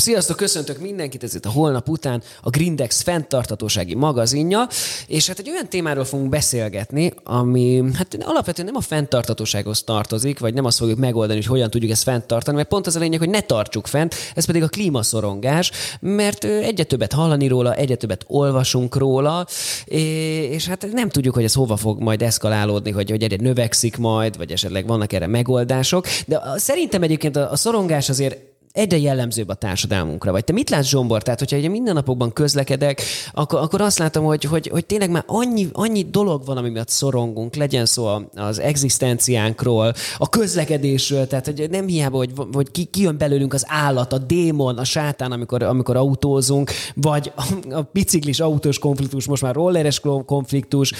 Sziasztok, köszöntök mindenkit, ez itt a holnap után a Grindex fenntartatósági magazinja, és hát egy olyan témáról fogunk beszélgetni, ami hát alapvetően nem a fenntartatósághoz tartozik, vagy nem azt fogjuk megoldani, hogy hogyan tudjuk ezt fenntartani, mert pont az a lényeg, hogy ne tartsuk fent, ez pedig a klímaszorongás, mert egyre többet hallani róla, egyre többet olvasunk róla, és hát nem tudjuk, hogy ez hova fog majd eszkalálódni, hogy, hogy egyre növekszik majd, vagy esetleg vannak erre megoldások, de szerintem egyébként a szorongás azért egyre jellemzőbb a társadalmunkra. Vagy te mit látsz, Zsombor? Tehát, hogyha ugye minden napokban közlekedek, akkor, akkor azt látom, hogy, hogy, hogy tényleg már annyi, annyi dolog van, ami miatt szorongunk, legyen szó az egzisztenciánkról, a közlekedésről, tehát hogy nem hiába, hogy, hogy ki, ki jön belőlünk az állat, a démon, a sátán, amikor, amikor autózunk, vagy a, a biciklis autós konfliktus, most már rolleres konfliktus,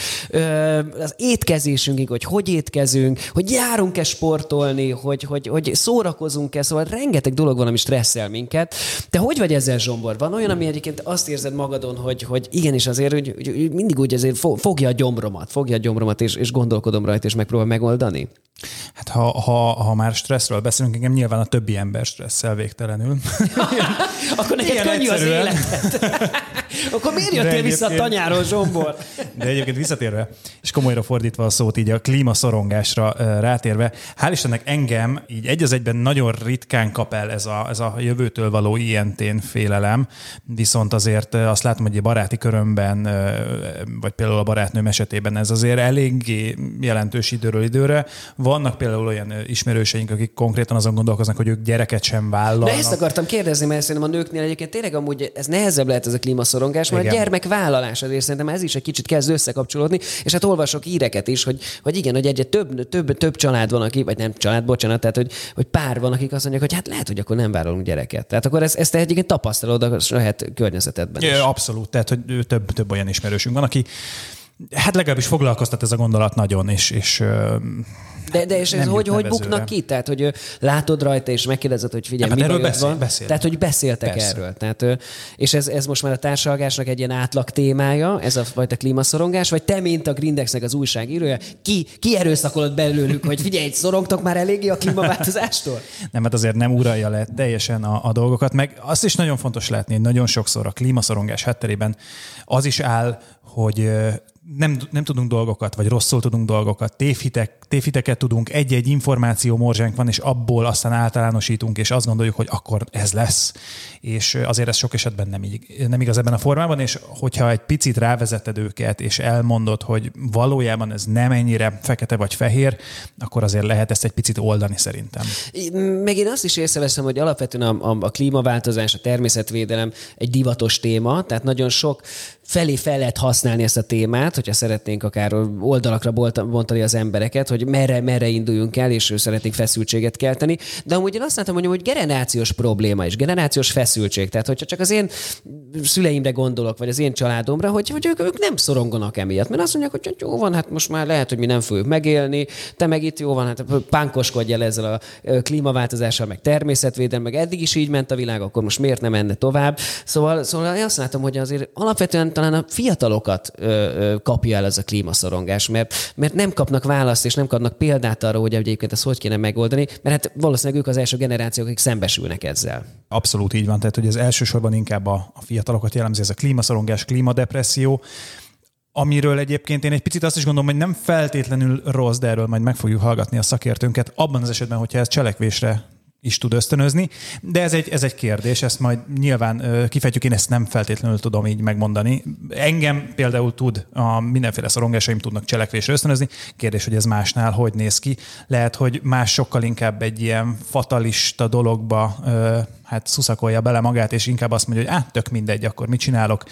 az étkezésünk, hogy hogy étkezünk, hogy járunk-e sportolni, hogy, hogy, hogy szórakozunk-e, szóval rengeteg dolog van, ami stresszel minket. Te hogy vagy ezzel, Zsombor? Van olyan, ami egyébként azt érzed magadon, hogy, hogy igenis azért, hogy, hogy mindig úgy azért fogja a gyomromat, fogja a gyomromat, és, és gondolkodom rajta, és megpróbál megoldani? Hát ha, ha, ha már stresszről beszélünk, engem nyilván a többi ember stresszel végtelenül. Akkor neked könnyű egyszerűen. az életed. Akkor miért jöttél vissza a tanyáról, Zsombor? De egyébként visszatérve, és komolyra fordítva a szót, így a klímaszorongásra rátérve, hál' Istennek engem így egy az egyben nagyon ritkán kap el ez a, ez a jövőtől való ilyentén félelem, viszont azért azt látom, hogy a baráti körömben, vagy például a barátnőm esetében ez azért eléggé jelentős időről időre. Vannak például olyan ismerőseink, akik konkrétan azon gondolkoznak, hogy ők gyereket sem vállalnak. De ezt akartam kérdezni, mert szerintem a nőknél egyébként tényleg amúgy ez nehezebb lehet ez a klímaszorongás, mert igen. a gyermekvállalás azért szerintem ez is egy kicsit kezd összekapcsolódni, és hát olvasok íreket is, hogy, hogy igen, hogy egyre több, több, több család van, aki, vagy nem család, bocsánat, tehát hogy, hogy pár van, akik azt mondják, hogy hát lehet, hogy akkor nem vállalunk gyereket. Tehát akkor ezt, ezt egyébként tapasztalod a saját környezetedben is. Abszolút, tehát hogy több, több olyan ismerősünk van, aki hát legalábbis foglalkoztat ez a gondolat nagyon, és, és de, de és ez hogy, hogy buknak ki? Tehát, hogy látod rajta, és megkérdezed, hogy figyelj, mi erről beszél, van? Beszél. Tehát, hogy beszéltek Persze. erről. Tehát, és ez, ez most már a társadalmásnak egy ilyen átlag témája, ez a fajta klímaszorongás, vagy te, mint a Grindexnek az újságírója, ki, ki erőszakolod belőlük, hogy figyelj, szorongtok már eléggé a klímaváltozástól? nem, hát azért nem uralja le teljesen a, a dolgokat, meg azt is nagyon fontos látni, hogy nagyon sokszor a klímaszorongás hátterében az is áll, hogy nem, nem tudunk dolgokat, vagy rosszul tudunk dolgokat, tévhitek, tévhiteket tudunk, egy-egy információ morzsánk van, és abból aztán általánosítunk, és azt gondoljuk, hogy akkor ez lesz. És azért ez sok esetben nem, így, nem igaz ebben a formában, és hogyha egy picit rávezeted őket, és elmondod, hogy valójában ez nem ennyire fekete vagy fehér, akkor azért lehet ezt egy picit oldani szerintem. Meg én azt is észreveszem, hogy alapvetően a, a, a klímaváltozás, a természetvédelem egy divatos téma, tehát nagyon sok felé fel lehet használni ezt a témát, hogyha szeretnénk akár oldalakra bontani az embereket, hogy merre, merre induljunk el, és szeretnénk feszültséget kelteni. De amúgy én azt látom, hogy, hogy generációs probléma is, generációs feszültség. Tehát, hogyha csak az én szüleimre gondolok, vagy az én családomra, hogy, hogy ők, ők nem szoronganak emiatt. Mert azt mondják, hogy jó van, hát most már lehet, hogy mi nem fogjuk megélni, te meg itt jó van, hát pánkoskodj el ezzel a klímaváltozással, meg természetvédelem, meg eddig is így ment a világ, akkor most miért nem menne tovább. Szóval, szóval én azt látom, hogy azért alapvetően talán a fiatalokat ö, ö, kapja el ez a klímaszorongás, mert, mert nem kapnak választ, és nem kapnak példát arra, hogy egyébként ezt hogy kéne megoldani, mert hát valószínűleg ők az első generációk, akik szembesülnek ezzel. Abszolút így van, tehát hogy ez elsősorban inkább a, a fiatalokat jellemzi, ez a klímaszorongás, klímadepresszió, amiről egyébként én egy picit azt is gondolom, hogy nem feltétlenül rossz, de erről majd meg fogjuk hallgatni a szakértőnket, abban az esetben, hogyha ez cselekvésre is tud ösztönözni, de ez egy, ez egy kérdés, ezt majd nyilván kifejtjük, én ezt nem feltétlenül tudom így megmondani. Engem például tud, a mindenféle szorongásaim tudnak cselekvésre ösztönözni, kérdés, hogy ez másnál hogy néz ki. Lehet, hogy más sokkal inkább egy ilyen fatalista dologba hát szuszakolja bele magát, és inkább azt mondja, hogy át tök mindegy, akkor mit csinálok,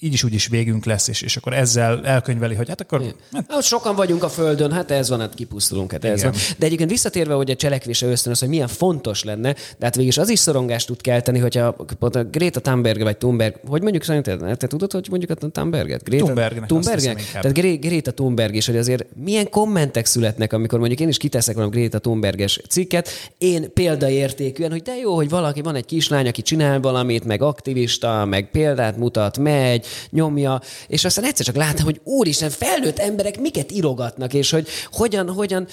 így is úgy is végünk lesz, és, és akkor ezzel elkönyveli, hogy hát akkor... Hát, hát sokan vagyunk a Földön, hát ez van, hát kipusztulunk, hát ez Igen. van. De egyébként visszatérve, hogy a cselekvése ösztönöz, hogy milyen fontos lenne, de hát végig az is szorongást tud kelteni, hogyha pont a Greta Thunberg vagy Thunberg, hogy mondjuk szerinted? Te tudod, hogy mondjuk a Thunberget? Greta Thunbergnek. Thunbergnek? Tehát Greta Thunberg is, hogy azért milyen kommentek születnek, amikor mondjuk én is kiteszek valami Greta Thunberges cikket, én példaértékűen, hogy de jó, hogy valaki van egy kislány, aki csinál valamit, meg aktivista, meg példát mutat, megy, nyomja, és aztán egyszer csak láttam, hogy úristen, felnőtt emberek miket írogatnak, és hogy hogyan, hogyan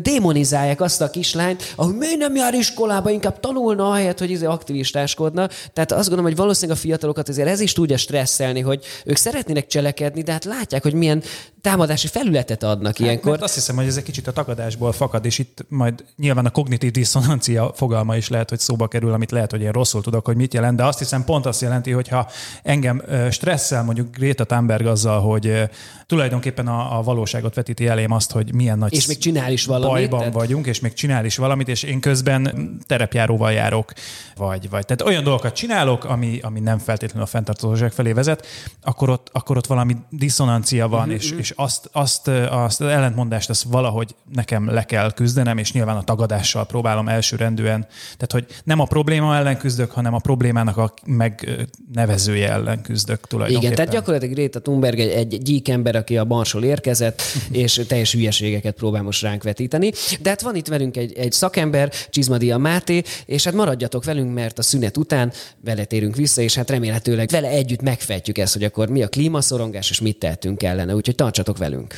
démonizálják azt a kislányt, ahogy miért nem jár iskolába, inkább tanulna ahelyett, hogy izé aktivistáskodna. Tehát azt gondolom, hogy valószínűleg a fiatalokat azért ez is tudja stresszelni, hogy ők szeretnének cselekedni, de hát látják, hogy milyen támadási felületet adnak hát, ilyenkor. Mert azt hiszem, hogy ez egy kicsit a tagadásból fakad, és itt majd nyilván a kognitív diszonancia fogalma is lehet, hogy szóba kerül, amit lehet, hogy én rosszul tudok, hogy mit jelent, de azt hiszem pont azt jelenti, hogy ha engem stresszel mondjuk Greta Thunberg azzal, hogy tulajdonképpen a, a valóságot vetíti elém azt, hogy milyen nagy és még csinál is valamit, bajban tehát... vagyunk, és még csinál is valamit, és én közben terepjáróval járok, vagy, vagy tehát olyan dolgokat csinálok, ami, ami nem feltétlenül a fenntartóság felé vezet, akkor ott, akkor ott valami diszonancia van, uh-huh. és, és azt, azt, azt az ellentmondást azt valahogy nekem le kell küzdenem, és nyilván a tagadással próbálom elsőrendűen. Tehát, hogy nem a probléma ellen küzdök, hanem a problémának a megnevezője ellen küzdök tulajdonképpen. Igen, tehát gyakorlatilag Greta Thunberg egy, egy gyík ember, aki a Barsról érkezett, és teljes hülyeségeket próbál most ránk vetíteni. De hát van itt velünk egy, egy szakember, Csizmadia Máté, és hát maradjatok velünk, mert a szünet után vele térünk vissza, és hát remélhetőleg vele együtt megfejtjük ezt, hogy akkor mi a klímaszorongás, és mit tehetünk ellene. Úgyhogy tartsatok velünk!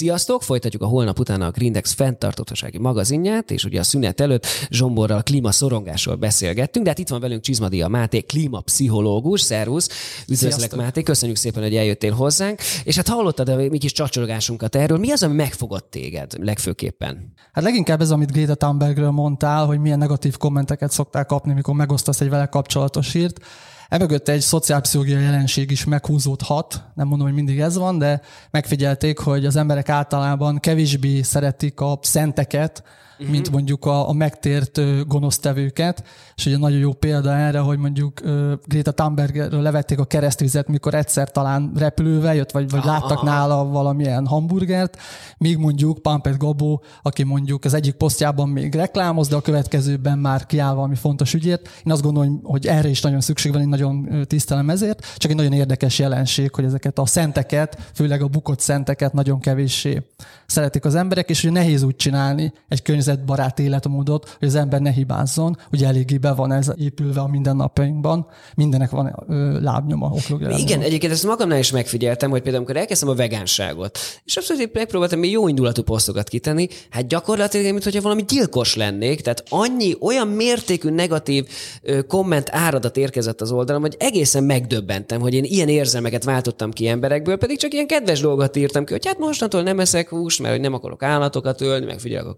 Sziasztok! Folytatjuk a holnap után a Grindex fenntartósági magazinját, és ugye a szünet előtt Zsomborral klímaszorongásról beszélgettünk, de hát itt van velünk Csizmadia Máté, klímapszichológus. Szervusz! Üdvözlek Máté, köszönjük szépen, hogy eljöttél hozzánk. És hát hallottad a mi kis csacsolgásunkat erről. Mi az, ami megfogott téged legfőképpen? Hát leginkább ez, amit Greta Thunbergről mondtál, hogy milyen negatív kommenteket szoktál kapni, mikor megosztasz egy vele kapcsolatos írt. Emögött egy szociálpszichológiai jelenség is meghúzódhat, nem mondom, hogy mindig ez van, de megfigyelték, hogy az emberek általában kevésbé szeretik a szenteket, uh-huh. mint mondjuk a, a megtért gonosztevőket. És ugye nagyon jó példa erre, hogy mondjuk Greta Thunbergről levették a keresztvizet, mikor egyszer talán repülővel jött, vagy, vagy láttak nála valamilyen hamburgert, míg mondjuk Pampet Gabó, aki mondjuk az egyik posztjában még reklámoz, de a következőben már kiáll valami fontos ügyért. Én azt gondolom, hogy erre is nagyon szükség van, én nagyon tisztelem ezért. Csak egy nagyon érdekes jelenség, hogy ezeket a szenteket, főleg a bukott szenteket nagyon kevéssé szeretik az emberek, és hogy nehéz úgy csinálni egy környezetbarát életmódot, hogy az ember ne hibázzon. Ugye eléggé be van ez épülve a mindennapjainkban, mindenek van ö, lábnyoma, oklogja. Igen, egyébként ezt magamnál is megfigyeltem, hogy például amikor elkezdtem a vegánságot, és abszolút megpróbáltam jó indulatú posztokat kitenni, hát gyakorlatilag, mintha valami gyilkos lennék, tehát annyi, olyan mértékű negatív ö, komment áradat érkezett az oldalam, hogy egészen megdöbbentem, hogy én ilyen érzelmeket váltottam ki emberekből, pedig csak ilyen kedves dolgot írtam ki, hogy hát mostantól nem eszek húst, mert hogy nem akarok állatokat ölni, meg figyelek a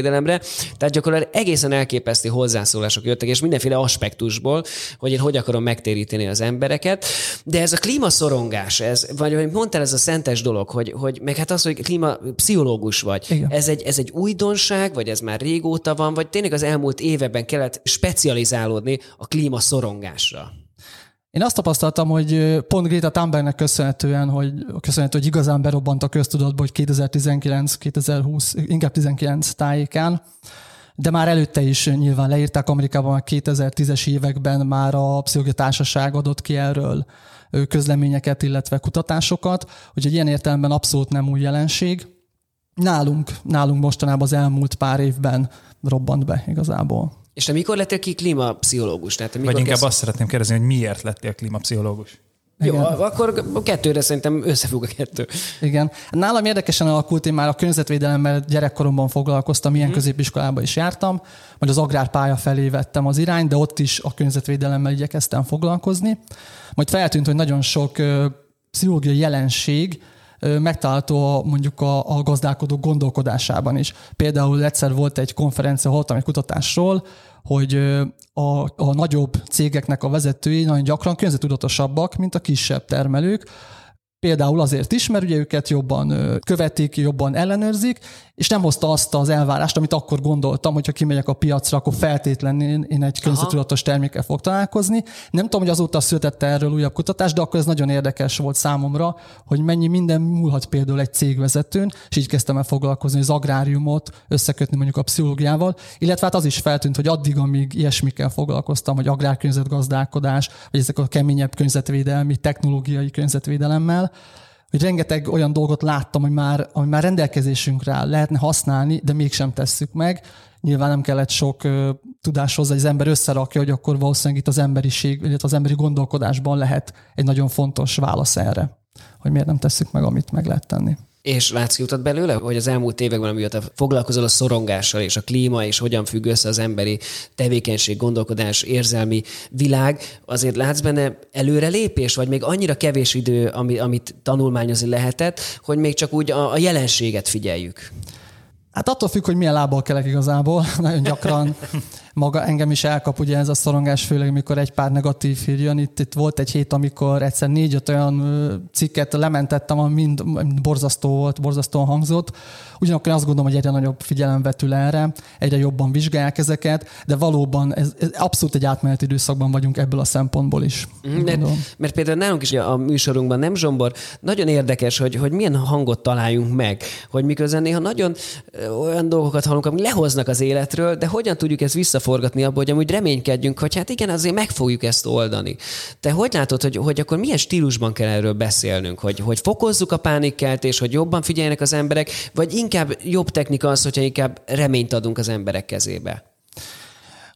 környezetvédelemre. Tehát gyakorlatilag egészen elképesztő hozzászólások jöttek, és mindenféle aspektusból, hogy én hogy akarom megtéríteni az embereket. De ez a klímaszorongás, ez, vagy hogy mondtál, ez a szentes dolog, hogy, hogy meg hát az, hogy klímapszichológus vagy, Igen. ez egy, ez egy újdonság, vagy ez már régóta van, vagy tényleg az elmúlt években kellett specializálódni a klímaszorongásra? Én azt tapasztaltam, hogy pont Greta Thunbergnek köszönhetően, hogy, köszönhető, hogy igazán berobbant a köztudatba, hogy 2019-2020, inkább 19 tájékán, de már előtte is nyilván leírták Amerikában, már 2010-es években már a Pszichológia Társaság adott ki erről közleményeket, illetve kutatásokat, úgyhogy ilyen értelemben abszolút nem új jelenség. Nálunk, nálunk mostanában az elmúlt pár évben robbant be igazából. És te mikor lettél ki klímapszichológus? Tehát mikor Vagy inkább kezd... azt szeretném kérdezni, hogy miért lettél klímapszichológus? Jó, Igen. akkor a kettőre szerintem összefügg a kettő. Igen. Nálam érdekesen alakult, én már a környezetvédelemmel gyerekkoromban foglalkoztam, ilyen hmm. középiskolába is jártam, majd az agrárpálya felé vettem az irányt, de ott is a környezetvédelemmel igyekeztem foglalkozni. Majd feltűnt, hogy nagyon sok pszichológiai jelenség, megtalálható mondjuk a, a gazdálkodó gondolkodásában is. Például egyszer volt egy konferencia, hallottam egy kutatásról, hogy a, a nagyobb cégeknek a vezetői nagyon gyakran környezetudatosabbak, mint a kisebb termelők, Például azért is, mert ugye őket jobban követik, jobban ellenőrzik, és nem hozta azt az elvárást, amit akkor gondoltam, hogyha kimegyek a piacra, akkor feltétlenül én egy környezetudatos termékkel fog találkozni. Nem tudom, hogy azóta született erről újabb kutatás, de akkor ez nagyon érdekes volt számomra, hogy mennyi minden múlhat például egy cégvezetőn, és így kezdtem el foglalkozni az agráriumot, összekötni mondjuk a pszichológiával, illetve hát az is feltűnt, hogy addig, amíg ilyesmikkel foglalkoztam, hogy agrárkörnyezetgazdálkodás, vagy ezek a keményebb környezetvédelmi, technológiai környezetvédelemmel, hogy rengeteg olyan dolgot láttam, hogy már, ami már rendelkezésünkre áll, lehetne használni, de mégsem tesszük meg. Nyilván nem kellett sok ö, tudás hogy az ember összerakja, hogy akkor valószínűleg itt az emberiség, illetve az emberi gondolkodásban lehet egy nagyon fontos válasz erre, hogy miért nem tesszük meg, amit meg lehet tenni. És látsz kiutat belőle, hogy az elmúlt években, amióta foglalkozol a szorongással és a klíma, és hogyan függ össze az emberi tevékenység, gondolkodás, érzelmi világ, azért látsz benne előrelépés, vagy még annyira kevés idő, amit tanulmányozni lehetett, hogy még csak úgy a, a jelenséget figyeljük? Hát attól függ, hogy milyen lábbal kelek igazából. Nagyon gyakran maga engem is elkap ugye ez a szorongás, főleg mikor egy pár negatív hír jön. Itt, itt volt egy hét, amikor egyszer négy-öt olyan cikket lementettem, ami mind borzasztó volt, borzasztóan hangzott. Ugyanakkor azt gondolom, hogy egyre nagyobb figyelem vetül erre, egyre jobban vizsgálják ezeket, de valóban ez, ez abszolút egy átmeneti időszakban vagyunk ebből a szempontból is. Mm, mert, mert például nálunk is a műsorunkban nem Zsombor, nagyon érdekes, hogy, hogy milyen hangot találjunk meg, hogy miközben néha nagyon olyan dolgokat hallunk, amik lehoznak az életről, de hogyan tudjuk ezt visszaforgatni abból, hogy amúgy reménykedjünk, hogy hát igen, azért meg fogjuk ezt oldani. Te hogy látod, hogy, hogy akkor milyen stílusban kell erről beszélnünk? Hogy, hogy fokozzuk a pánikkeltést, hogy jobban figyeljenek az emberek, vagy inkább jobb technika az, hogyha inkább reményt adunk az emberek kezébe?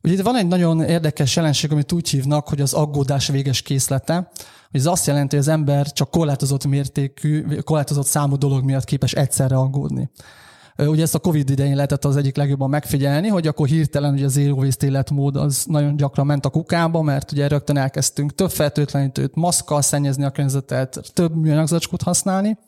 Ugye itt van egy nagyon érdekes jelenség, amit úgy hívnak, hogy az aggódás véges készlete. Ez azt jelenti, hogy az ember csak korlátozott mértékű, korlátozott számú dolog miatt képes egyszerre aggódni. Ugye ezt a Covid idején lehetett az egyik legjobban megfigyelni, hogy akkor hirtelen ugye az waste életmód az nagyon gyakran ment a kukába, mert ugye rögtön elkezdtünk több fertőtlenítőt, maszkkal szennyezni a környezetet, több műanyagzacskót használni.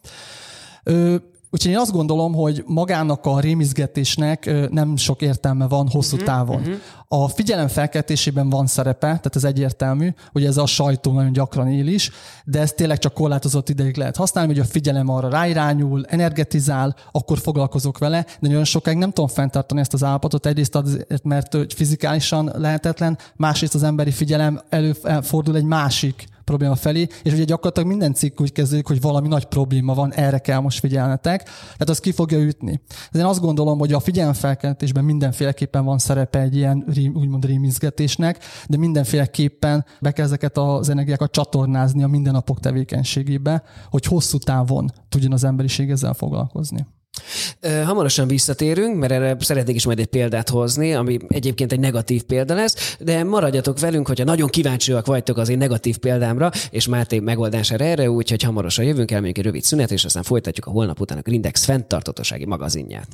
Úgyhogy én azt gondolom, hogy magának a rémizgetésnek nem sok értelme van hosszú uh-huh, távon. Uh-huh. A figyelem felkeltésében van szerepe, tehát ez egyértelmű, hogy ez a sajtó nagyon gyakran él is, de ez tényleg csak korlátozott ideig lehet használni, hogy a figyelem arra ráirányul, energetizál, akkor foglalkozok vele, de nagyon sokáig nem tudom fenntartani ezt az állapotot, egyrészt azért, mert fizikálisan lehetetlen, másrészt az emberi figyelem előfordul egy másik probléma felé, és ugye gyakorlatilag minden cikk úgy kezdődik, hogy valami nagy probléma van, erre kell most figyelnetek, tehát az ki fogja ütni. Ez én azt gondolom, hogy a figyelemfelkeltésben mindenféleképpen van szerepe egy ilyen úgymond rémizgetésnek, de mindenféleképpen be kell ezeket az energiákat csatornázni a mindennapok tevékenységébe, hogy hosszú távon tudjon az emberiség ezzel foglalkozni. Hamarosan visszatérünk, mert erre szeretnék is majd egy példát hozni, ami egyébként egy negatív példa lesz, de maradjatok velünk, hogyha nagyon kíváncsiak vagytok az én negatív példámra, és Máté megoldására erre, úgyhogy hamarosan jövünk el, még egy rövid szünet, és aztán folytatjuk a holnap után a Grindex fenntartatósági magazinját.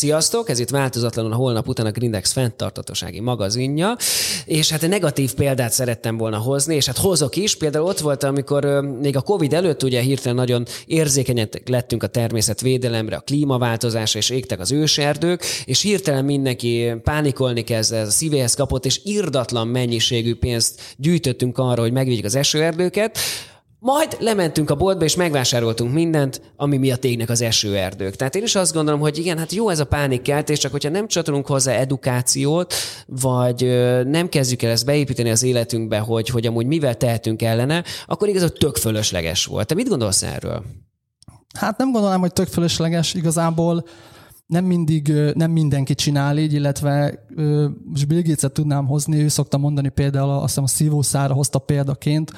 Sziasztok, ez itt változatlanul a holnap után a Grindex fenntartatósági magazinja, és hát egy negatív példát szerettem volna hozni, és hát hozok is. Például ott volt, amikor még a Covid előtt ugye hirtelen nagyon érzékenyek lettünk a természetvédelemre, a klímaváltozásra, és égtek az őserdők, és hirtelen mindenki pánikolni kezd, ez a szívéhez kapott, és irdatlan mennyiségű pénzt gyűjtöttünk arra, hogy megvédjük az esőerdőket. Majd lementünk a boltba, és megvásároltunk mindent, ami miatt égnek az esőerdők. Tehát én is azt gondolom, hogy igen, hát jó ez a pánikkeltés, csak hogyha nem csatolunk hozzá edukációt, vagy nem kezdjük el ezt beépíteni az életünkbe, hogy, hogy amúgy mivel tehetünk ellene, akkor igazából tök fölösleges volt. Te mit gondolsz erről? Hát nem gondolom, hogy tök fölösleges igazából nem mindig, nem mindenki csinál így, illetve most Bill Gates-et tudnám hozni, ő szokta mondani például, azt hiszem a szívószára hozta példaként,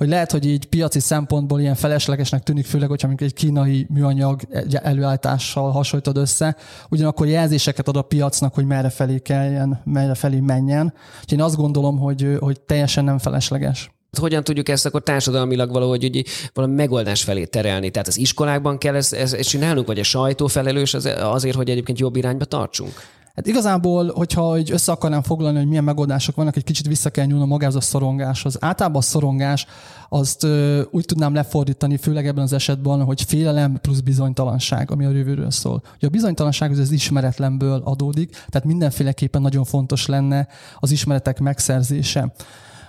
hogy lehet, hogy így piaci szempontból ilyen feleslegesnek tűnik, főleg, hogyha egy kínai műanyag előállítással hasonlítod össze, ugyanakkor jelzéseket ad a piacnak, hogy merre felé kelljen, merre felé menjen. Úgyhogy én azt gondolom, hogy, hogy teljesen nem felesleges. Hogyan tudjuk ezt akkor társadalmilag valahogy úgy, valami megoldás felé terelni? Tehát az iskolákban kell ezt, ezt, ezt csinálnunk, vagy a sajtó felelős azért, hogy egyébként jobb irányba tartsunk? Hát igazából, hogyha hogy össze akarnám foglalni, hogy milyen megoldások vannak, egy kicsit vissza kell nyúlnom magához a szorongáshoz. Általában a szorongás azt ö, úgy tudnám lefordítani, főleg ebben az esetben, hogy félelem plusz bizonytalanság, ami a jövőről szól. Ugye a bizonytalanság az, az ismeretlenből adódik, tehát mindenféleképpen nagyon fontos lenne az ismeretek megszerzése.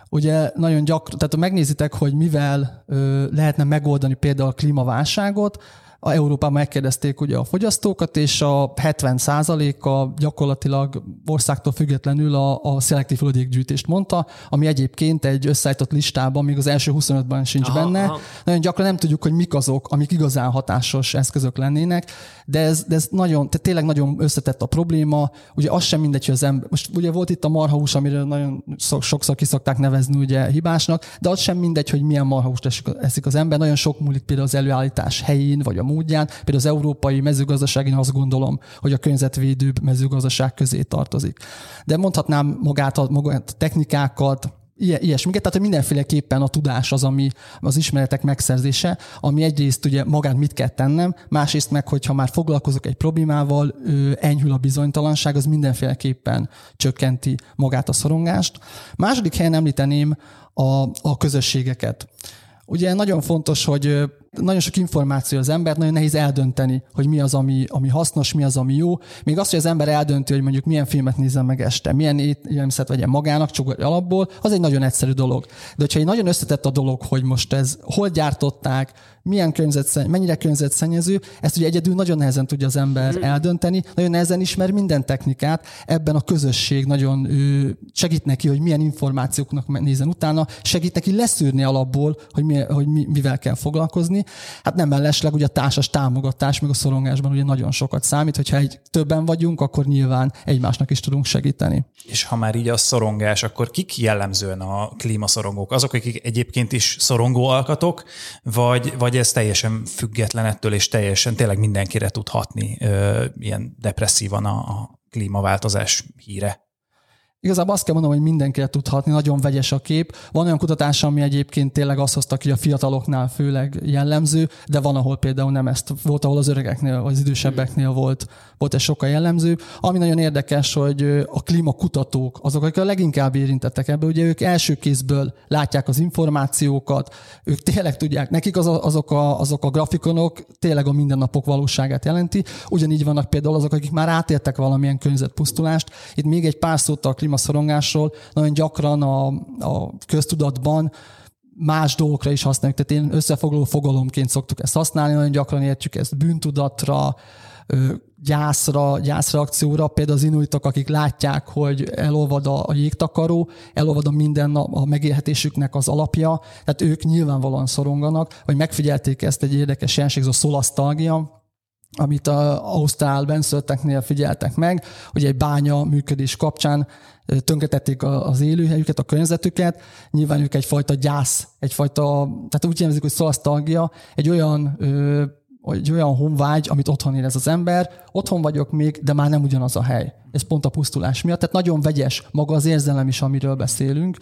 Ugye nagyon gyakran, tehát ha megnézitek, hogy mivel ö, lehetne megoldani például a klímaválságot, a Európában megkérdezték ugye a fogyasztókat, és a 70%-a gyakorlatilag országtól függetlenül a, a szelektív hulladékgyűjtést mondta, ami egyébként egy összeállított listában, még az első 25-ben sincs aha, benne. Aha. Nagyon gyakran nem tudjuk, hogy mik azok, amik igazán hatásos eszközök lennének, de ez, de ez nagyon, tehát tényleg nagyon összetett a probléma. Ugye az sem mindegy, hogy az ember, most ugye volt itt a marhahús, amiről nagyon sokszor kiszokták nevezni ugye hibásnak, de az sem mindegy, hogy milyen marhahúst esik az ember. Nagyon sok múlik például az előállítás helyén, vagy a módján. Például az európai mezőgazdaság, én azt gondolom, hogy a környezetvédőbb mezőgazdaság közé tartozik. De mondhatnám magát a, magát a technikákat, ilyesmiket, tehát hogy mindenféleképpen a tudás az, ami az ismeretek megszerzése, ami egyrészt ugye magát mit kell tennem, másrészt meg, hogyha már foglalkozok egy problémával, enyhül a bizonytalanság, az mindenféleképpen csökkenti magát a szorongást. Második helyen említeném a, a közösségeket. Ugye nagyon fontos, hogy nagyon sok információ az ember, nagyon nehéz eldönteni, hogy mi az, ami, ami hasznos, mi az, ami jó. Még azt, hogy az ember eldönti, hogy mondjuk milyen filmet nézzen meg este, milyen élelmiszert vegyen magának, csak alapból, az egy nagyon egyszerű dolog. De hogyha egy nagyon összetett a dolog, hogy most ez hol gyártották, milyen környezetszenny, mennyire környezetszennyező, ezt ugye egyedül nagyon nehezen tudja az ember mm. eldönteni, nagyon nehezen ismer minden technikát, ebben a közösség nagyon ő, segít neki, hogy milyen információknak nézen utána, segít neki leszűrni alapból, hogy, mi, hogy mi, mivel kell foglalkozni. Hát nem mellesleg ugye a társas támogatás, meg a szorongásban ugye nagyon sokat számít, hogyha egy többen vagyunk, akkor nyilván egymásnak is tudunk segíteni. És ha már így a szorongás, akkor kik jellemzően a klímaszorongók? Azok, akik egyébként is szorongó alkatok, vagy, vagy ez teljesen független ettől, és teljesen tényleg mindenkire tud hatni ilyen depresszívan a, a klímaváltozás híre? Igazából azt kell mondanom, hogy mindenkire tudhatni, nagyon vegyes a kép. Van olyan kutatás, ami egyébként tényleg azt hozta hogy a fiataloknál főleg jellemző, de van, ahol például nem ezt volt, ahol az öregeknél, vagy az idősebbeknél volt, volt ez sokkal jellemző. Ami nagyon érdekes, hogy a klímakutatók, azok, akik a leginkább érintettek ebből, ugye ők első kézből látják az információkat, ők tényleg tudják, nekik az a, azok, a, azok a grafikonok tényleg a mindennapok valóságát jelenti. Ugyanígy vannak például azok, akik már átéltek valamilyen környezetpusztulást. Itt még egy pár szót a klímaszorongásról nagyon gyakran a, a köztudatban más dolgokra is használjuk. Tehát én összefoglaló fogalomként szoktuk ezt használni, nagyon gyakran értjük ezt bűntudatra, gyászra, gyászreakcióra, például az inuitok, akik látják, hogy elolvad a, a jégtakaró, elolvad a minden a, a megélhetésüknek az alapja, tehát ők nyilvánvalóan szoronganak, vagy megfigyelték ezt egy érdekes jelenség, ez a szolasztalgia, amit a Ausztrál benszülötteknél figyeltek meg, hogy egy bánya működés kapcsán tönkretették az élőhelyüket, a környezetüket, nyilván ők egyfajta gyász, egyfajta, tehát úgy nevezik, hogy szolasztalgia, egy olyan egy olyan honvágy, amit otthon érez az ember, otthon vagyok még, de már nem ugyanaz a hely. Ez pont a pusztulás miatt. Tehát nagyon vegyes maga az érzelem is, amiről beszélünk.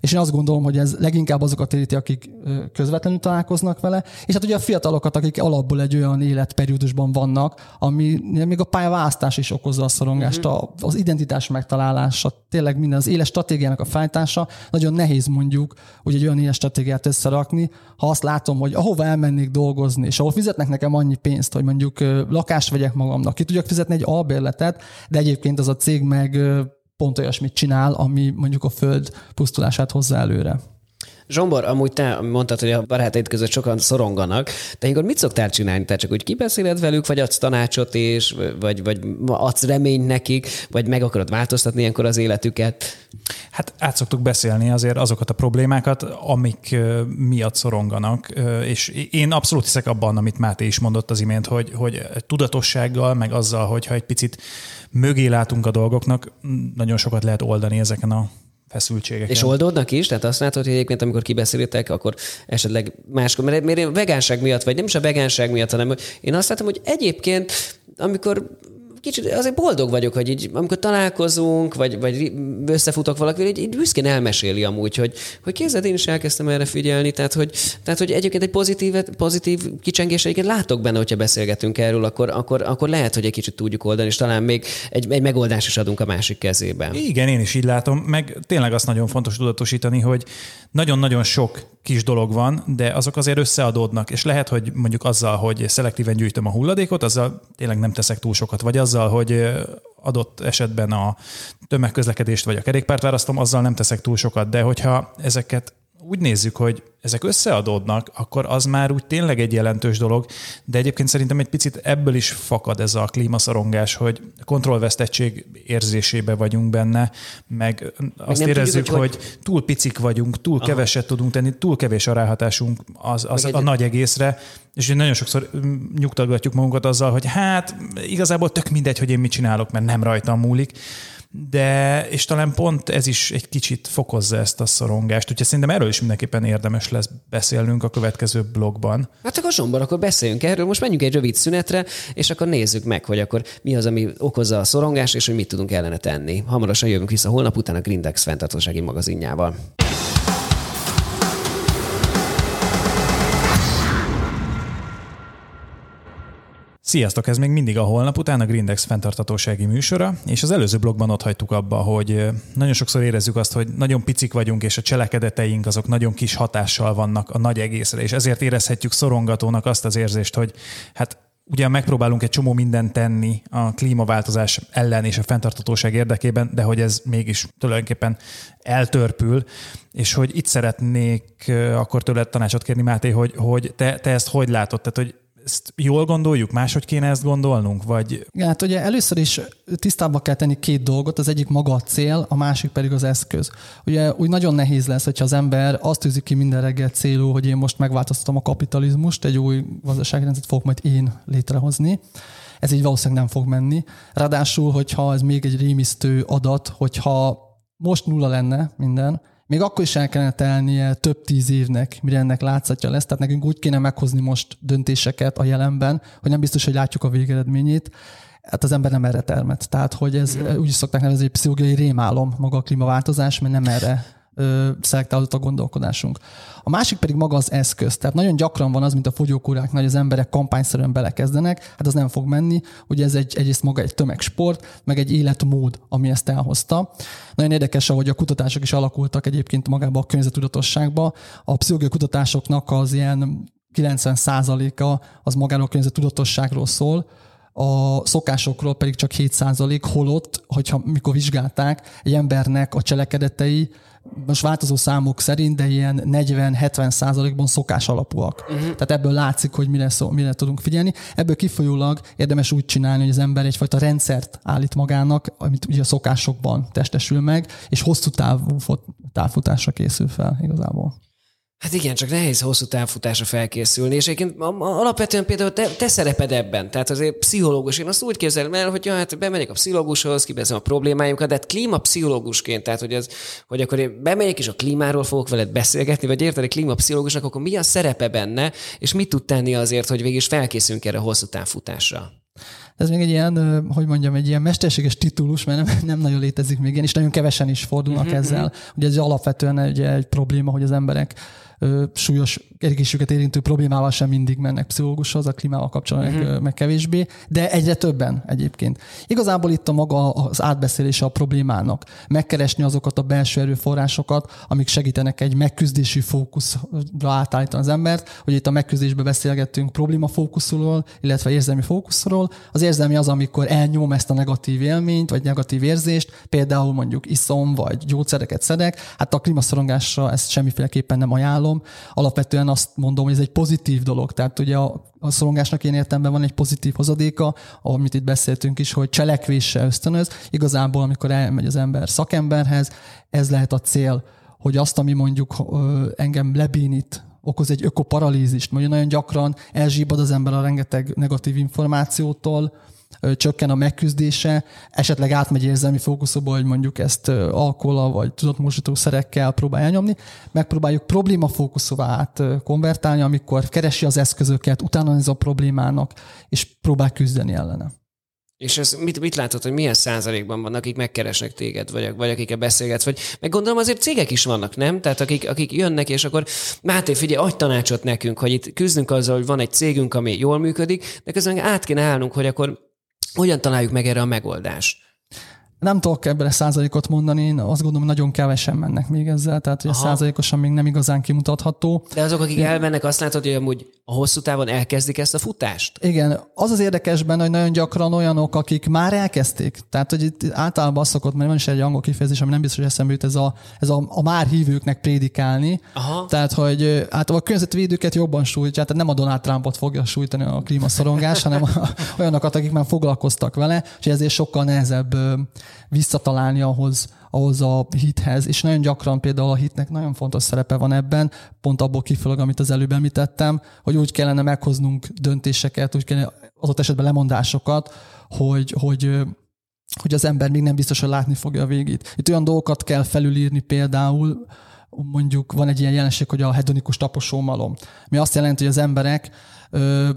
És én azt gondolom, hogy ez leginkább azokat éríti, akik közvetlenül találkoznak vele, és hát ugye a fiatalokat, akik alapból egy olyan életperiódusban vannak, ami még a pályaválasztás is okozza a szorongást, uh-huh. az identitás megtalálása, tényleg minden, az éles stratégiának a fejtása, nagyon nehéz mondjuk, hogy egy olyan éles stratégiát összerakni, ha azt látom, hogy ahova elmennék dolgozni, és ahol fizetnek nekem annyi pénzt, hogy mondjuk lakást vegyek magamnak, ki tudjak fizetni egy albérletet, de egyébként az a cég meg pont olyasmit csinál, ami mondjuk a föld pusztulását hozza előre. Zsombor, amúgy te mondtad, hogy a barátaid között sokan szoronganak, de akkor mit szoktál csinálni? Te csak úgy kibeszéled velük, vagy adsz tanácsot, és, vagy, vagy adsz reményt nekik, vagy meg akarod változtatni ilyenkor az életüket? Hát át szoktuk beszélni azért azokat a problémákat, amik miatt szoronganak, és én abszolút hiszek abban, amit Máté is mondott az imént, hogy, hogy tudatossággal, meg azzal, hogyha egy picit mögé látunk a dolgoknak, nagyon sokat lehet oldani ezeken a feszültségek. És oldódnak is? Tehát azt látod, hogy egyébként amikor kibeszélitek, akkor esetleg máskor, mert, mert a vegánság miatt, vagy nem is a vegánság miatt, hanem én azt látom, hogy egyébként amikor kicsit azért boldog vagyok, hogy így, amikor találkozunk, vagy, vagy összefutok valakivel, így, így büszkén elmeséli amúgy, hogy, hogy kézed, én is elkezdtem erre figyelni, tehát hogy, tehát, hogy egyébként egy pozitív, pozitív kicsengés egyébként látok benne, hogyha beszélgetünk erről, akkor, akkor, akkor lehet, hogy egy kicsit tudjuk oldani, és talán még egy, egy megoldást is adunk a másik kezébe. Igen, én is így látom, meg tényleg azt nagyon fontos tudatosítani, hogy nagyon-nagyon sok kis dolog van, de azok azért összeadódnak, és lehet, hogy mondjuk azzal, hogy szelektíven gyűjtöm a hulladékot, azzal tényleg nem teszek túl sokat, vagy azzal, hogy adott esetben a tömegközlekedést vagy a kerékpárt választom, azzal nem teszek túl sokat, de hogyha ezeket úgy nézzük, hogy ezek összeadódnak, akkor az már úgy tényleg egy jelentős dolog, de egyébként szerintem egy picit ebből is fakad ez a klímaszorongás, hogy kontrollvesztettség érzésébe vagyunk benne, meg azt meg érezzük, tudjuk, hogy, hogy túl picik vagyunk, túl Aha. keveset tudunk tenni, túl kevés a ráhatásunk az, az a egy... nagy egészre, és nagyon sokszor mm, nyugtatgatjuk magunkat azzal, hogy hát igazából tök mindegy, hogy én mit csinálok, mert nem rajtam múlik de és talán pont ez is egy kicsit fokozza ezt a szorongást, úgyhogy szerintem erről is mindenképpen érdemes lesz beszélnünk a következő blogban. Hát akkor Zsombor, akkor beszéljünk erről, most menjünk egy rövid szünetre, és akkor nézzük meg, hogy akkor mi az, ami okozza a szorongást, és hogy mit tudunk ellene tenni. Hamarosan jövünk vissza holnap után a Grindex fenntartósági magazinjával. Sziasztok, ez még mindig a holnap után a Grindex fenntartatósági műsora, és az előző blogban ott hagytuk abba, hogy nagyon sokszor érezzük azt, hogy nagyon picik vagyunk, és a cselekedeteink azok nagyon kis hatással vannak a nagy egészre, és ezért érezhetjük szorongatónak azt az érzést, hogy hát ugye megpróbálunk egy csomó mindent tenni a klímaváltozás ellen és a fenntartatóság érdekében, de hogy ez mégis tulajdonképpen eltörpül, és hogy itt szeretnék akkor tőled tanácsot kérni, Máté, hogy, hogy te, te ezt hogy látod? Tehát, hogy ezt jól gondoljuk, máshogy kéne ezt gondolnunk? Vagy... Hát ugye először is tisztába kell tenni két dolgot, az egyik maga a cél, a másik pedig az eszköz. Ugye úgy nagyon nehéz lesz, hogyha az ember azt tűzi ki minden reggel célul, hogy én most megváltoztatom a kapitalizmust, egy új gazdaságrendszert fogok majd én létrehozni. Ez így valószínűleg nem fog menni. Ráadásul, hogyha ez még egy rémisztő adat, hogyha most nulla lenne minden, még akkor is el kellene telnie több tíz évnek, mire ennek látszatja lesz. Tehát nekünk úgy kéne meghozni most döntéseket a jelenben, hogy nem biztos, hogy látjuk a végeredményét. Hát az ember nem erre termet. Tehát, hogy ez úgy is szokták nevezni, hogy pszichológiai rémálom maga a klímaváltozás, mert nem erre szelektálódott a gondolkodásunk. A másik pedig maga az eszköz. Tehát nagyon gyakran van az, mint a fogyókúráknál, hogy az emberek kampányszerűen belekezdenek, hát az nem fog menni. Ugye ez egy, egyrészt maga egy tömegsport, meg egy életmód, ami ezt elhozta. Nagyon érdekes, ahogy a kutatások is alakultak egyébként magába a környezetudatosságba. A pszichológiai kutatásoknak az ilyen 90%-a az magáról a környezetudatosságról szól, a szokásokról pedig csak 7% holott, hogyha mikor vizsgálták, egy embernek a cselekedetei most változó számok szerint, de ilyen 40-70 százalékban szokás alapúak. Uh-huh. Tehát ebből látszik, hogy mire, szó, mire tudunk figyelni. Ebből kifolyólag érdemes úgy csinálni, hogy az ember egyfajta rendszert állít magának, amit ugye a szokásokban testesül meg, és hosszú távú távfutásra készül fel igazából. Hát igen, csak nehéz hosszú távfutásra felkészülni, és egyébként alapvetően például te, te szereped ebben, tehát azért pszichológus, én azt úgy képzelem el, hogy ja, hát bemegyek a pszichológushoz, kibeszem a problémájukat, de hát klímapszichológusként, tehát hogy, az, hogy akkor én bemegyek és a klímáról fogok veled beszélgetni, vagy érted, egy klímapszichológusnak, akkor mi a szerepe benne, és mit tud tenni azért, hogy végig is felkészülünk erre a hosszú távfutásra? Ez még egy ilyen, hogy mondjam, egy ilyen mesterséges titulus, mert nem, nem nagyon létezik még ilyen, és nagyon kevesen is fordulnak mm-hmm. ezzel. Ugye ez alapvetően egy, egy probléma, hogy az emberek súlyos egészségüket érintő problémával sem mindig mennek pszichológushoz, a klímával kapcsolatban uh-huh. meg kevésbé, de egyre többen egyébként. Igazából itt a maga az átbeszélése a problémának. Megkeresni azokat a belső erőforrásokat, amik segítenek egy megküzdési fókuszra átállítani az embert. Hogy itt a megküzdésben beszélgettünk problémafókuszról, illetve érzelmi fókuszról. Az érzelmi az, amikor elnyom ezt a negatív élményt, vagy negatív érzést, például mondjuk iszom, vagy gyógyszereket szedek. Hát a klímaszorongásra ezt semmiféleképpen nem ajánlom. Alapvetően azt mondom, hogy ez egy pozitív dolog. Tehát ugye a, a szorongásnak én értemben van egy pozitív hozadéka, amit itt beszéltünk is, hogy cselekvéssel ösztönöz. Igazából, amikor elmegy az ember szakemberhez, ez lehet a cél, hogy azt, ami mondjuk engem lebénít, okoz egy ökoparalízist, mondjuk nagyon gyakran elzsíbad az ember a rengeteg negatív információtól, csökken a megküzdése, esetleg átmegy érzelmi fókuszóba, hogy mondjuk ezt alkohollal vagy tudatmódosító szerekkel próbálja nyomni, megpróbáljuk problémafókuszóvá át konvertálni, amikor keresi az eszközöket, utána ez a problémának, és próbál küzdeni ellene. És ez mit, mit látod, hogy milyen százalékban vannak, akik megkeresnek téged, vagy, vagy akikkel beszélgetsz, vagy meg gondolom azért cégek is vannak, nem? Tehát akik, akik jönnek, és akkor Máté, figyelj, adj tanácsot nekünk, hogy itt küzdünk azzal, hogy van egy cégünk, ami jól működik, de közben át kéne állnunk, hogy akkor hogyan találjuk meg erre a megoldást? Nem tudok ebből százalékot mondani, én azt gondolom, nagyon kevesen mennek még ezzel, tehát hogy százalékosan még nem igazán kimutatható. De azok, akik elmennek, azt látod, hogy amúgy a hosszú távon elkezdik ezt a futást? Igen, az az érdekes benne, hogy nagyon gyakran olyanok, akik már elkezdték. Tehát, hogy itt általában az szokott, mert van is egy angol kifejezés, ami nem biztos, hogy eszembe jut, ez a, ez a, a már hívőknek prédikálni. Aha. Tehát, hogy általában a környezetvédőket jobban sújtja, tehát nem a Donald Trumpot fogja sújtani a klímaszorongás, hanem a, olyanokat, akik már foglalkoztak vele, és ezért sokkal nehezebb visszatalálni ahhoz, ahhoz a hithez, és nagyon gyakran például a hitnek nagyon fontos szerepe van ebben, pont abból kifolyólag, amit az előbb említettem, hogy úgy kellene meghoznunk döntéseket, úgy kellene ott esetben lemondásokat, hogy, hogy hogy az ember még nem biztos, hogy látni fogja a végét. Itt olyan dolgokat kell felülírni például, mondjuk van egy ilyen jelenség, hogy a hedonikus taposómalom, mi azt jelenti, hogy az emberek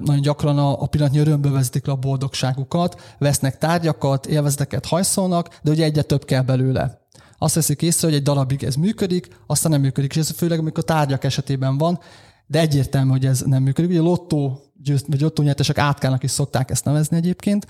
nagyon gyakran a, a pillanatnyi örömből vezetik le a boldogságukat, vesznek tárgyakat, élvezeteket hajszolnak, de ugye egyre több kell belőle. Azt veszik észre, hogy egy darabig ez működik, aztán nem működik, és ez főleg, amikor tárgyak esetében van, de egyértelmű, hogy ez nem működik. Ugye lottó, vagy lottó nyertesek átkának is szokták ezt nevezni egyébként.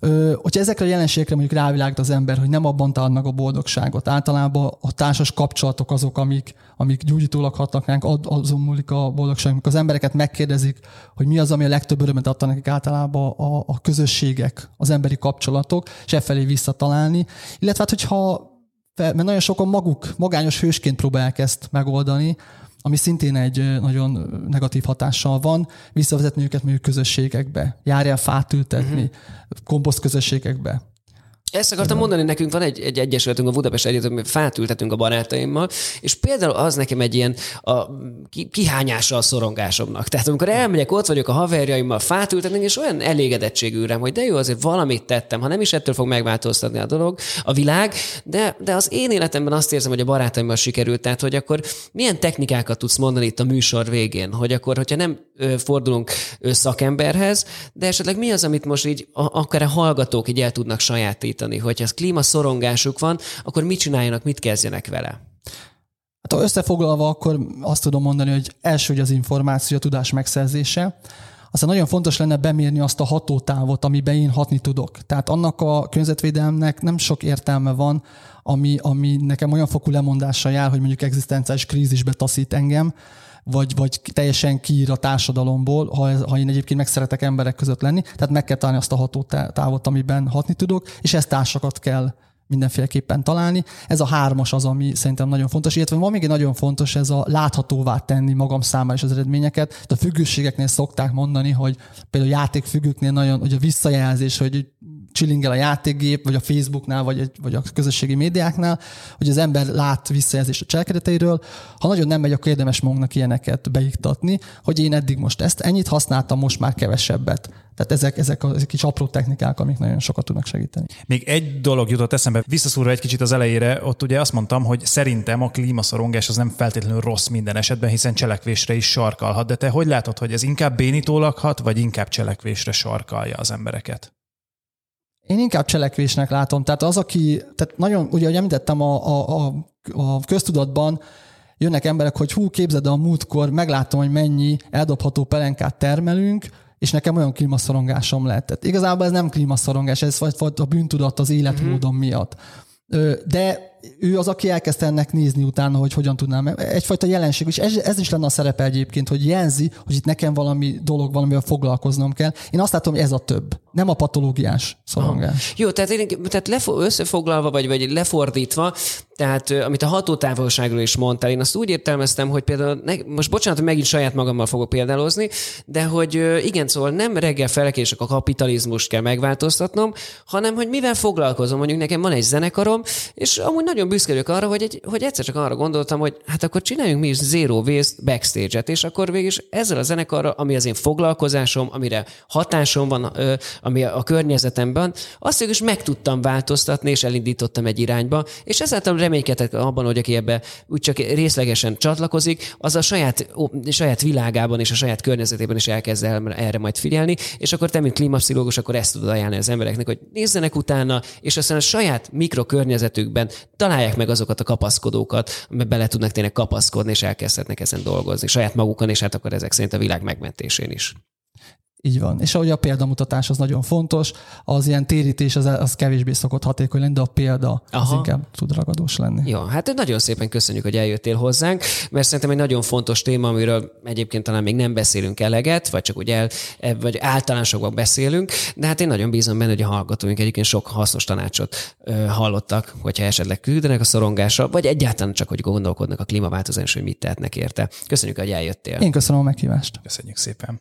Ö, hogyha ezekre a jelenségekre mondjuk rávilágít az ember, hogy nem abban talál meg a boldogságot, általában a társas kapcsolatok azok, amik, amik gyógyítólag hatnak ránk, azon múlik a boldogság. Amikor az embereket megkérdezik, hogy mi az, ami a legtöbb örömet adta nekik általában a, a közösségek, az emberi kapcsolatok, és e felé visszatalálni. Illetve hát, hogyha mert nagyon sokan maguk, magányos hősként próbálják ezt megoldani, ami szintén egy nagyon negatív hatással van, visszavezetni őket mondjuk közösségekbe, járjál fát ültetni, uh-huh. komposzt közösségekbe. Ezt akartam mondani, nekünk van egy, egy egyesületünk a Budapest Egyetemben, fát ültetünk a barátaimmal, és például az nekem egy ilyen a, kihányása a szorongásomnak. Tehát amikor elmegyek, ott vagyok a haverjaimmal, fát ültetünk, és olyan elégedettségű rám, hogy de jó, azért valamit tettem, ha nem is ettől fog megváltoztatni a dolog, a világ, de, de az én életemben azt érzem, hogy a barátaimmal sikerült, tehát hogy akkor milyen technikákat tudsz mondani itt a műsor végén, hogy akkor, hogyha nem fordulunk szakemberhez, de esetleg mi az, amit most így akár a hallgatók így el tudnak sajátítani, hogyha ez klímaszorongásuk van, akkor mit csináljanak, mit kezdjenek vele? Hát ha összefoglalva, akkor azt tudom mondani, hogy első, hogy az információ, a tudás megszerzése, aztán nagyon fontos lenne bemérni azt a hatótávot, amiben én hatni tudok. Tehát annak a környezetvédelemnek nem sok értelme van, ami, ami nekem olyan fokú lemondással jár, hogy mondjuk egzisztenciális krízisbe taszít engem, vagy, vagy teljesen kiír a társadalomból, ha, ha én egyébként meg szeretek emberek között lenni. Tehát meg kell találni azt a hatótávot, amiben hatni tudok, és ezt társakat kell mindenféleképpen találni. Ez a hármas az, ami szerintem nagyon fontos, illetve van még egy nagyon fontos, ez a láthatóvá tenni magam számára is az eredményeket. A függőségeknél szokták mondani, hogy például játékfüggőknél nagyon, hogy a visszajelzés, hogy csillingel a játékgép, vagy a Facebooknál, vagy, vagy a közösségi médiáknál, hogy az ember lát visszajelzést a cselekedeteiről. Ha nagyon nem megy, akkor érdemes magunknak ilyeneket beiktatni, hogy én eddig most ezt ennyit használtam, most már kevesebbet. Tehát ezek, ezek a kis apró technikák, amik nagyon sokat tudnak segíteni. Még egy dolog jutott eszembe, visszaszúrva egy kicsit az elejére, ott ugye azt mondtam, hogy szerintem a klímaszorongás az nem feltétlenül rossz minden esetben, hiszen cselekvésre is sarkalhat. De te hogy látod, hogy ez inkább bénítólag hat, vagy inkább cselekvésre sarkalja az embereket? Én inkább cselekvésnek látom. Tehát az, aki, tehát nagyon, ugye, ahogy említettem, a, a, a, a köztudatban jönnek emberek, hogy hú, képzeld a múltkor, meglátom, hogy mennyi eldobható pelenkát termelünk, és nekem olyan klímaszorongásom lett. Tehát igazából ez nem klímaszorongás, ez vagy, vagy a bűntudat az életmódom mm-hmm. miatt. De ő az, aki elkezdte ennek nézni utána, hogy hogyan tudnám. Egyfajta jelenség, és ez, ez is lenne a szerepe egyébként, hogy jelzi, hogy itt nekem valami dolog, valamivel foglalkoznom kell. Én azt látom, hogy ez a több, nem a patológiás szorongás. Jó, tehát, én, tehát lefo- összefoglalva, vagy, vagy lefordítva, tehát amit a hatótávolságról is mondtál, én azt úgy értelmeztem, hogy például, ne, most bocsánat, hogy megint saját magammal fogok példálozni, de hogy igen, szóval nem reggel felkelések a kapitalizmust kell megváltoztatnom, hanem hogy mivel foglalkozom. Mondjuk nekem van egy zenekarom, és amúgy nagyon büszke vagyok arra, hogy, egy, hogy egyszer csak arra gondoltam, hogy hát akkor csináljunk mi is Zero Waste backstage-et, és akkor végig ezzel a zenekarra, ami az én foglalkozásom, amire hatásom van, ami a környezetemben, azt is meg tudtam változtatni, és elindítottam egy irányba, és ezáltal reménykedek abban, hogy aki ebbe úgy csak részlegesen csatlakozik, az a saját, saját világában és a saját környezetében is elkezd el erre majd figyelni, és akkor te, mint klímapszichológus, akkor ezt tudod ajánlani az embereknek, hogy nézzenek utána, és aztán a saját mikrokörnyezetükben találják meg azokat a kapaszkodókat, amiben bele tudnak tényleg kapaszkodni, és elkezdhetnek ezen dolgozni saját magukon, és hát akkor ezek szerint a világ megmentésén is. Így van. És ahogy a példamutatás az nagyon fontos, az ilyen térítés az, az kevésbé szokott hatékony lenni, de a példa Aha. az inkább tud ragadós lenni. Jó, hát nagyon szépen köszönjük, hogy eljöttél hozzánk, mert szerintem egy nagyon fontos téma, amiről egyébként talán még nem beszélünk eleget, vagy csak úgy el, e, vagy általánosokban beszélünk, de hát én nagyon bízom benne, hogy a hallgatóink egyébként sok hasznos tanácsot ö, hallottak, hogyha esetleg küldenek a szorongásra, vagy egyáltalán csak, hogy gondolkodnak a klímaváltozás, hogy mit tehetnek érte. Köszönjük, hogy eljöttél. Én köszönöm a meghívást. Köszönjük szépen.